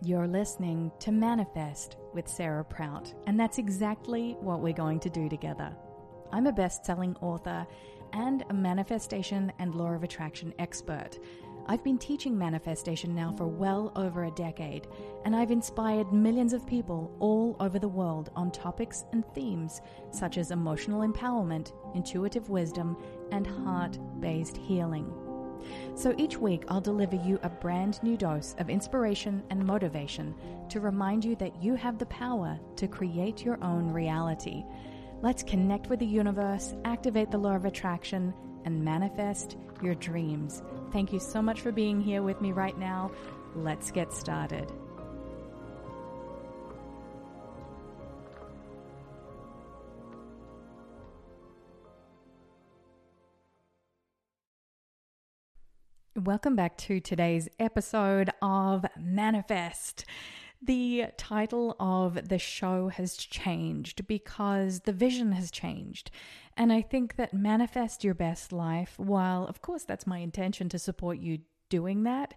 You're listening to Manifest with Sarah Prout, and that's exactly what we're going to do together. I'm a best selling author and a manifestation and law of attraction expert. I've been teaching manifestation now for well over a decade, and I've inspired millions of people all over the world on topics and themes such as emotional empowerment, intuitive wisdom, and heart based healing. So each week, I'll deliver you a brand new dose of inspiration and motivation to remind you that you have the power to create your own reality. Let's connect with the universe, activate the law of attraction, and manifest your dreams. Thank you so much for being here with me right now. Let's get started. Welcome back to today's episode of Manifest. The title of the show has changed because the vision has changed. And I think that manifest your best life, while of course that's my intention to support you doing that,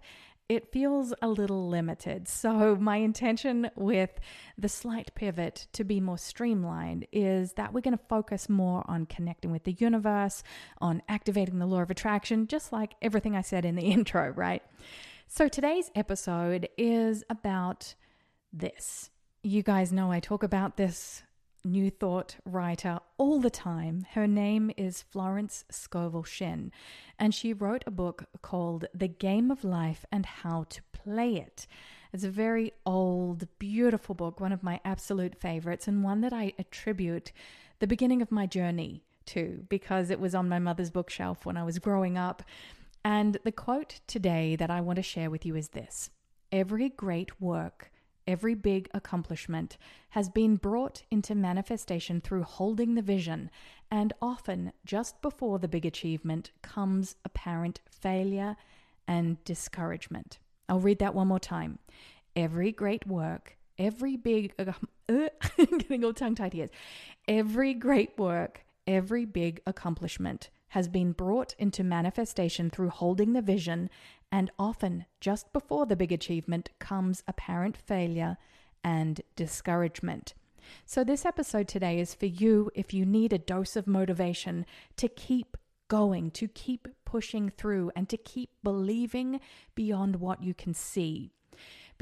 it feels a little limited. So, my intention with the slight pivot to be more streamlined is that we're going to focus more on connecting with the universe, on activating the law of attraction, just like everything I said in the intro, right? So, today's episode is about this. You guys know I talk about this New Thought writer all the time. Her name is Florence Scovel Shinn, and she wrote a book called The Game of Life and How to Play It. It's a very old, beautiful book, one of my absolute favorites, and one that I attribute the beginning of my journey to because it was on my mother's bookshelf when I was growing up. And the quote today that I want to share with you is this Every great work Every big accomplishment has been brought into manifestation through holding the vision, and often just before the big achievement comes apparent failure and discouragement. I'll read that one more time. Every great work, every big, uh, getting all tongue tied here. Every great work, every big accomplishment has been brought into manifestation through holding the vision and often, just before the big achievement, comes apparent failure and discouragement. So, this episode today is for you if you need a dose of motivation to keep going, to keep pushing through, and to keep believing beyond what you can see.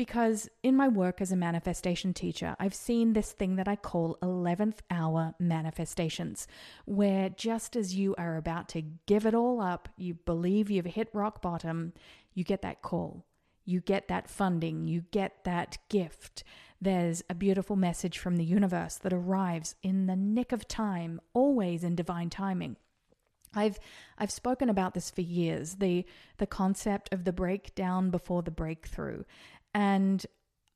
Because in my work as a manifestation teacher, I've seen this thing that I call 11th hour manifestations, where just as you are about to give it all up, you believe you've hit rock bottom, you get that call, you get that funding, you get that gift. There's a beautiful message from the universe that arrives in the nick of time, always in divine timing. I've I've spoken about this for years, the the concept of the breakdown before the breakthrough. And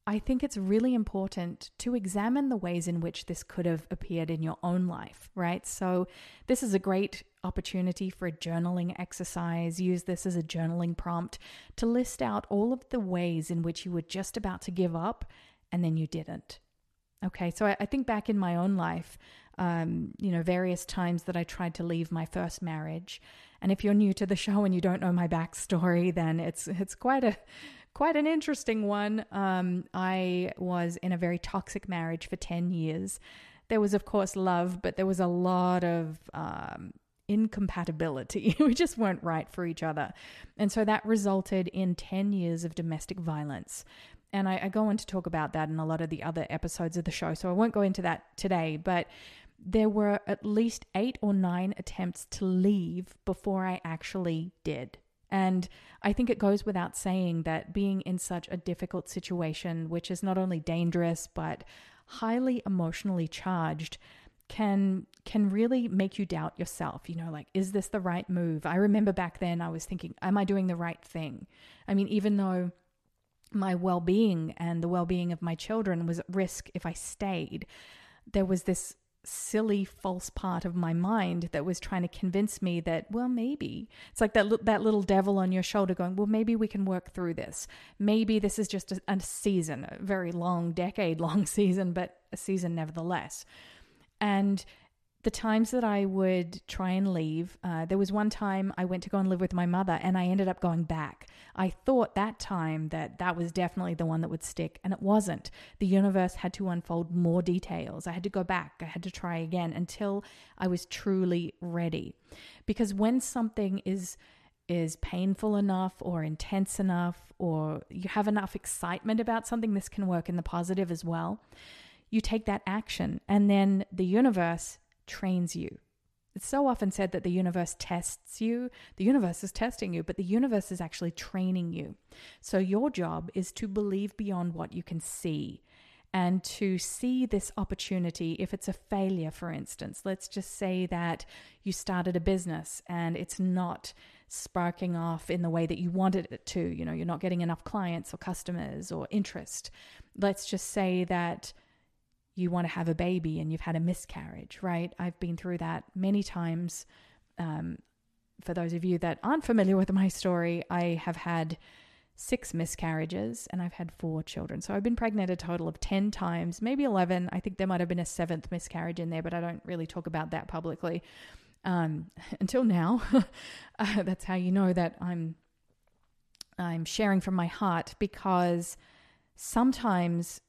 I think it's really important to examine the ways in which this could have appeared in your own life, right? So, this is a great opportunity for a journaling exercise. Use this as a journaling prompt to list out all of the ways in which you were just about to give up and then you didn't. Okay, so I, I think back in my own life, um, you know, various times that I tried to leave my first marriage. And if you're new to the show and you don't know my backstory, then it's it's quite a quite an interesting one. Um, I was in a very toxic marriage for 10 years. There was, of course, love, but there was a lot of um, incompatibility. we just weren't right for each other. And so that resulted in 10 years of domestic violence. And I, I go on to talk about that in a lot of the other episodes of the show. So I won't go into that today, but there were at least eight or nine attempts to leave before I actually did. And I think it goes without saying that being in such a difficult situation, which is not only dangerous but highly emotionally charged, can can really make you doubt yourself. You know like is this the right move? I remember back then i was thinking am i doing the right thing? I mean even though my well-being and the well-being of my children was at risk if i stayed there was this silly false part of my mind that was trying to convince me that well maybe. It's like that that little devil on your shoulder going well maybe we can work through this. Maybe this is just a, a season a very long decade long season but a season nevertheless. And the times that I would try and leave, uh, there was one time I went to go and live with my mother and I ended up going back. I thought that time that that was definitely the one that would stick, and it wasn't. The universe had to unfold more details. I had to go back, I had to try again until I was truly ready. Because when something is is painful enough or intense enough or you have enough excitement about something this can work in the positive as well you take that action and then the universe trains you. It's so often said that the universe tests you. The universe is testing you, but the universe is actually training you. So your job is to believe beyond what you can see and to see this opportunity if it's a failure, for instance. Let's just say that you started a business and it's not sparking off in the way that you wanted it to. You know, you're not getting enough clients or customers or interest. Let's just say that you want to have a baby and you've had a miscarriage, right? I've been through that many times. Um, for those of you that aren't familiar with my story, I have had six miscarriages and I've had four children. So I've been pregnant a total of 10 times, maybe 11. I think there might have been a seventh miscarriage in there, but I don't really talk about that publicly um, until now. uh, that's how you know that I'm I'm sharing from my heart because sometimes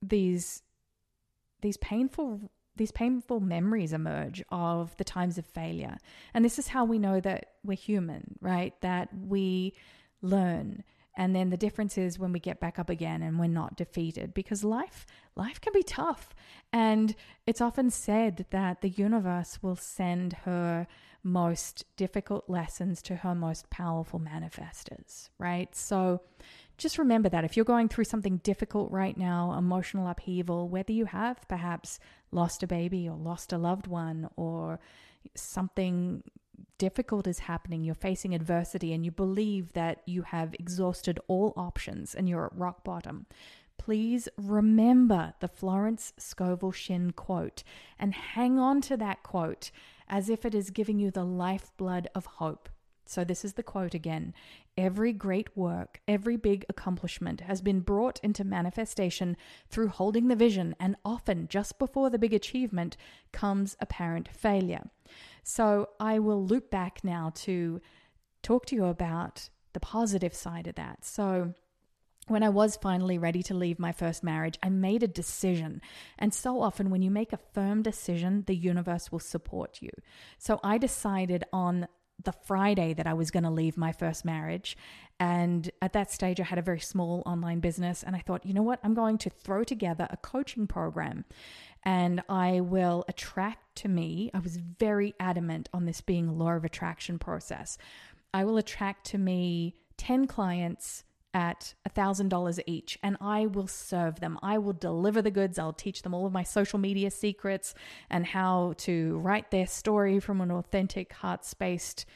these these painful these painful memories emerge of the times of failure. And this is how we know that we're human, right? That we learn. And then the difference is when we get back up again and we're not defeated because life life can be tough. And it's often said that the universe will send her most difficult lessons to her most powerful manifestors, right? So just remember that if you're going through something difficult right now, emotional upheaval, whether you have perhaps lost a baby or lost a loved one or something difficult is happening, you're facing adversity, and you believe that you have exhausted all options and you're at rock bottom, please remember the Florence Scovel Shinn quote and hang on to that quote as if it is giving you the lifeblood of hope. So, this is the quote again Every great work, every big accomplishment has been brought into manifestation through holding the vision, and often just before the big achievement comes apparent failure. So, I will loop back now to talk to you about the positive side of that. So, when I was finally ready to leave my first marriage, I made a decision. And so often, when you make a firm decision, the universe will support you. So I decided on the Friday that I was going to leave my first marriage. And at that stage, I had a very small online business. And I thought, you know what? I'm going to throw together a coaching program and I will attract to me. I was very adamant on this being a law of attraction process. I will attract to me 10 clients at $1,000 each and I will serve them. I will deliver the goods. I'll teach them all of my social media secrets and how to write their story from an authentic, heart spaced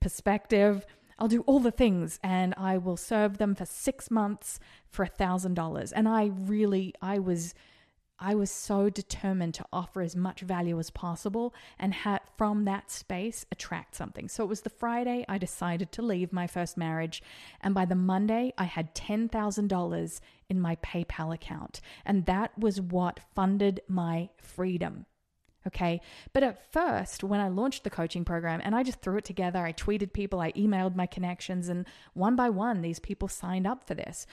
perspective. I'll do all the things and I will serve them for six months for $1,000. And I really, I was I was so determined to offer as much value as possible and ha- from that space attract something. So it was the Friday I decided to leave my first marriage. And by the Monday, I had $10,000 in my PayPal account. And that was what funded my freedom. Okay. But at first, when I launched the coaching program and I just threw it together, I tweeted people, I emailed my connections, and one by one, these people signed up for this.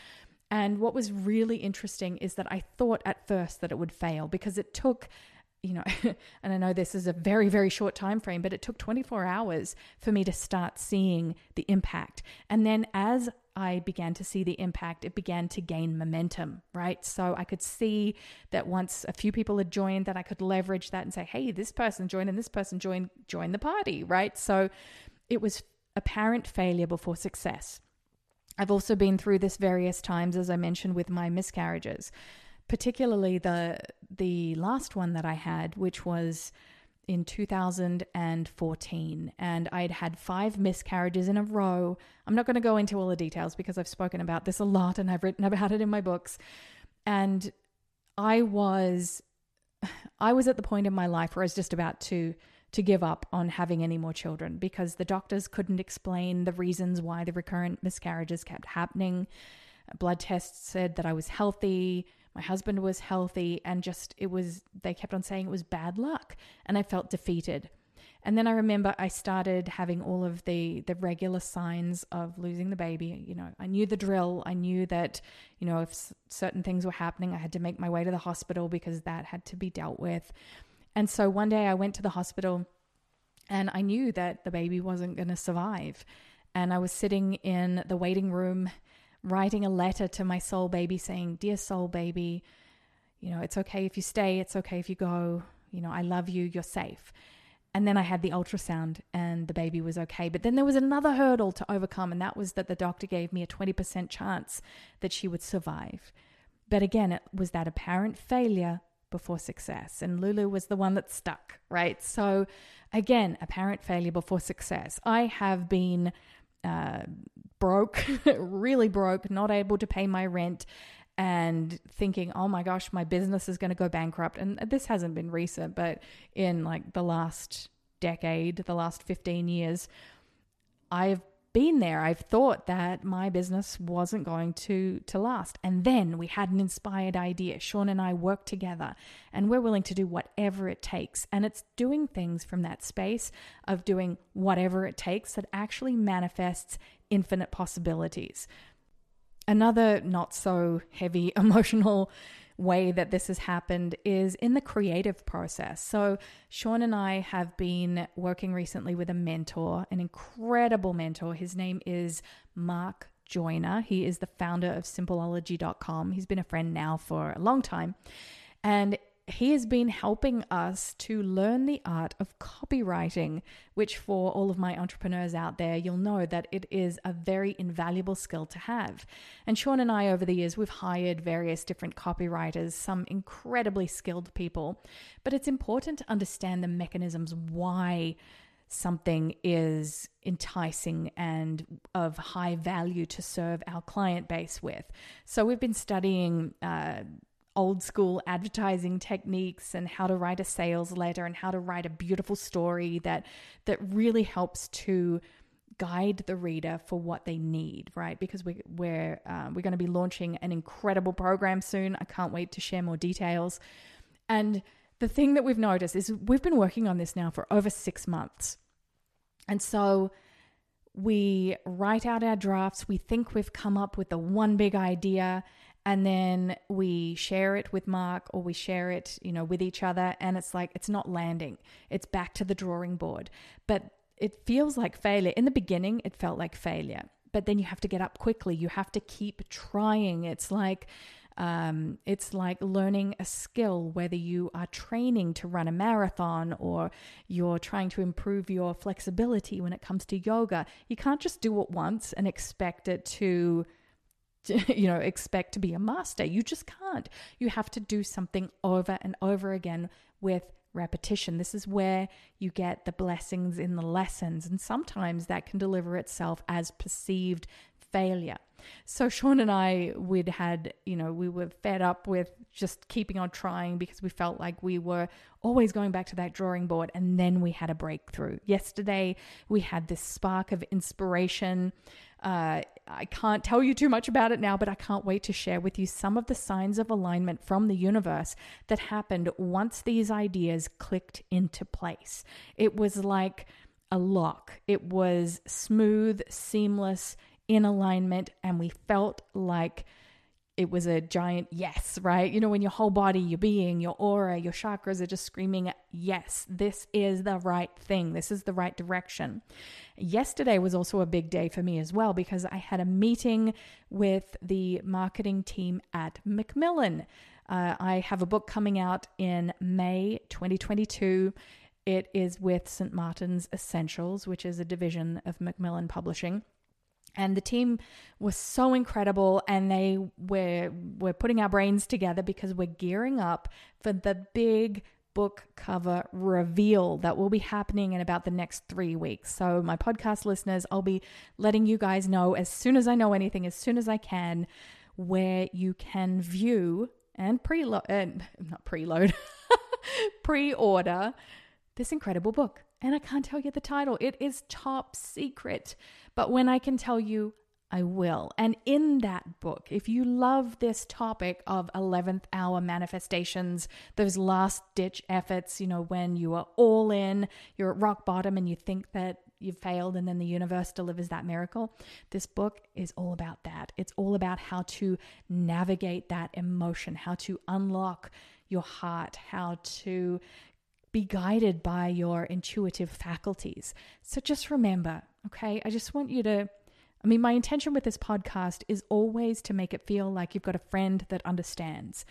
And what was really interesting is that I thought at first that it would fail because it took you know and i know this is a very very short time frame but it took 24 hours for me to start seeing the impact. And then as i began to see the impact it began to gain momentum right? So i could see that once a few people had joined that i could leverage that and say hey this person joined and this person joined join the party right? So it was apparent failure before success I've also been through this various times, as I mentioned, with my miscarriages, particularly the the last one that I had, which was in 2014, and I'd had five miscarriages in a row. I'm not going to go into all the details because I've spoken about this a lot and I've written about it in my books. And I was I was at the point in my life where I was just about to to give up on having any more children because the doctors couldn't explain the reasons why the recurrent miscarriages kept happening. Uh, blood tests said that I was healthy. My husband was healthy, and just it was, they kept on saying it was bad luck. And I felt defeated. And then I remember I started having all of the the regular signs of losing the baby. You know, I knew the drill. I knew that, you know, if certain things were happening, I had to make my way to the hospital because that had to be dealt with. And so one day I went to the hospital and I knew that the baby wasn't going to survive. And I was sitting in the waiting room writing a letter to my soul baby saying, "Dear soul baby, you know, it's okay if you stay, it's okay if you go. You know, I love you, you're safe." And then I had the ultrasound and the baby was okay. But then there was another hurdle to overcome, and that was that the doctor gave me a 20% chance that she would survive. But again, it was that apparent failure before success. And Lulu was the one that stuck, right? So, again, apparent failure before success. I have been uh, broke, really broke, not able to pay my rent, and thinking, oh my gosh, my business is going to go bankrupt. And this hasn't been recent, but in like the last decade, the last 15 years, I've been there. I've thought that my business wasn't going to to last. And then we had an inspired idea. Sean and I worked together and we're willing to do whatever it takes. And it's doing things from that space of doing whatever it takes that actually manifests infinite possibilities. Another not so heavy emotional way that this has happened is in the creative process. So, Sean and I have been working recently with a mentor, an incredible mentor. His name is Mark Joyner. He is the founder of simpleology.com. He's been a friend now for a long time. And he has been helping us to learn the art of copywriting, which, for all of my entrepreneurs out there, you'll know that it is a very invaluable skill to have. And Sean and I, over the years, we've hired various different copywriters, some incredibly skilled people, but it's important to understand the mechanisms why something is enticing and of high value to serve our client base with. So we've been studying. Uh, old school advertising techniques and how to write a sales letter and how to write a beautiful story that that really helps to guide the reader for what they need right? Because we, we're uh, we're going to be launching an incredible program soon. I can't wait to share more details. And the thing that we've noticed is we've been working on this now for over six months. And so we write out our drafts. We think we've come up with the one big idea and then we share it with Mark or we share it, you know, with each other and it's like it's not landing. It's back to the drawing board. But it feels like failure. In the beginning, it felt like failure. But then you have to get up quickly. You have to keep trying. It's like um, it's like learning a skill, whether you are training to run a marathon or you're trying to improve your flexibility when it comes to yoga. You can't just do it once and expect it to you know expect to be a master. You just can't. You have to do something over and over again with repetition. This is where you get the blessings in the lessons and sometimes that can deliver itself as perceived failure. So Sean and I we'd had you know we were fed up with just keeping on trying because we felt like we were always going back to that drawing board and then we had a breakthrough. Yesterday we had this spark of inspiration uh, I can't tell you too much about it now, but I can't wait to share with you some of the signs of alignment from the universe that happened once these ideas clicked into place. It was like a lock, it was smooth, seamless, in alignment, and we felt like it was a giant yes, right? You know, when your whole body, your being, your aura, your chakras are just screaming, yes, this is the right thing. This is the right direction. Yesterday was also a big day for me as well because I had a meeting with the marketing team at Macmillan. Uh, I have a book coming out in May 2022. It is with St. Martin's Essentials, which is a division of Macmillan Publishing and the team was so incredible and they were were putting our brains together because we're gearing up for the big book cover reveal that will be happening in about the next 3 weeks. So my podcast listeners, I'll be letting you guys know as soon as I know anything as soon as I can where you can view and preload and uh, not preload pre-order this incredible book. And I can't tell you the title. It is top secret. But when I can tell you I will. And in that book, if you love this topic of 11th hour manifestations, those last ditch efforts, you know, when you are all in, you're at rock bottom and you think that you've failed and then the universe delivers that miracle. This book is all about that. It's all about how to navigate that emotion, how to unlock your heart, how to be guided by your intuitive faculties. So just remember, okay? I just want you to I mean, my intention with this podcast is always to make it feel like you've got a friend that understands.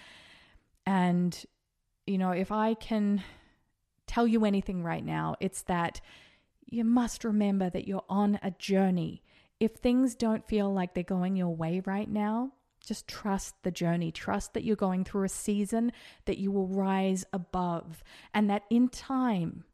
And, you know, if I can tell you anything right now, it's that you must remember that you're on a journey. If things don't feel like they're going your way right now, just trust the journey. Trust that you're going through a season that you will rise above, and that in time,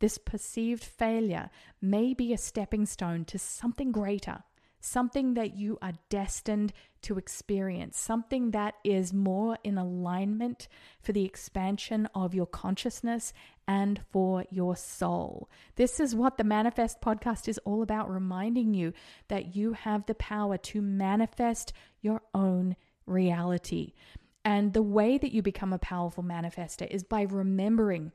this perceived failure may be a stepping stone to something greater something that you are destined to experience, something that is more in alignment for the expansion of your consciousness and for your soul. This is what the Manifest podcast is all about reminding you that you have the power to manifest your own reality. And the way that you become a powerful manifester is by remembering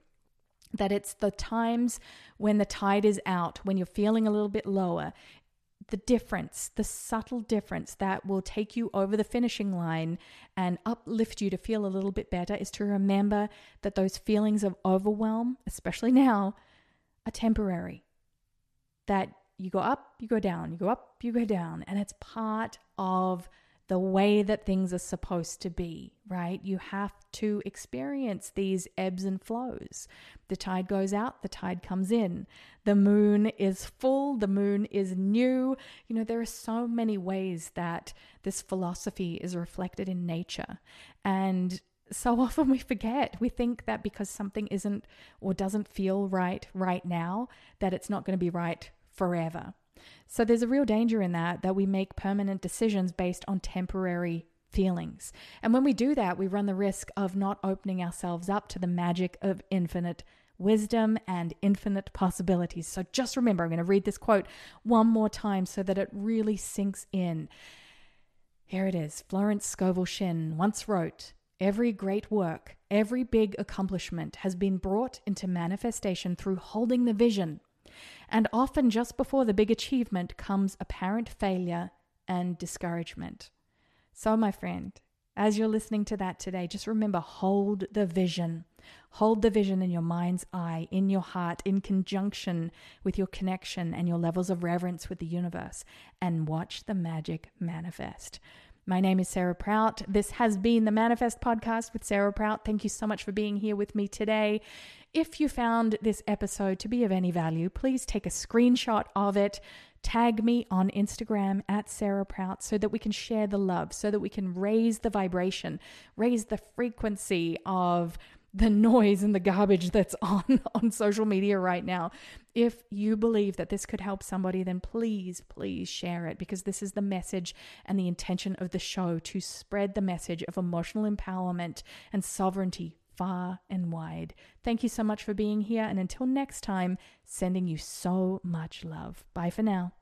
that it's the times when the tide is out, when you're feeling a little bit lower the difference, the subtle difference that will take you over the finishing line and uplift you to feel a little bit better is to remember that those feelings of overwhelm, especially now, are temporary. That you go up, you go down, you go up, you go down, and it's part of the way that things are supposed to be, right? You have to experience these ebbs and flows. The tide goes out, the tide comes in. The moon is full, the moon is new. You know, there are so many ways that this philosophy is reflected in nature. And so often we forget. We think that because something isn't or doesn't feel right right now, that it's not going to be right forever. So there's a real danger in that, that we make permanent decisions based on temporary feelings. And when we do that, we run the risk of not opening ourselves up to the magic of infinite wisdom and infinite possibilities. So just remember, I'm going to read this quote one more time so that it really sinks in. Here it is Florence Scovel Shinn once wrote, Every great work, every big accomplishment has been brought into manifestation through holding the vision and often just before the big achievement comes apparent failure and discouragement. So, my friend, as you're listening to that today, just remember hold the vision. Hold the vision in your mind's eye, in your heart, in conjunction with your connection and your levels of reverence with the universe, and watch the magic manifest. My name is Sarah Prout. This has been the Manifest Podcast with Sarah Prout. Thank you so much for being here with me today. If you found this episode to be of any value, please take a screenshot of it. Tag me on Instagram at Sarah Prout so that we can share the love, so that we can raise the vibration, raise the frequency of the noise and the garbage that's on on social media right now. If you believe that this could help somebody, then please, please share it because this is the message and the intention of the show to spread the message of emotional empowerment and sovereignty far and wide. Thank you so much for being here. And until next time, sending you so much love. Bye for now.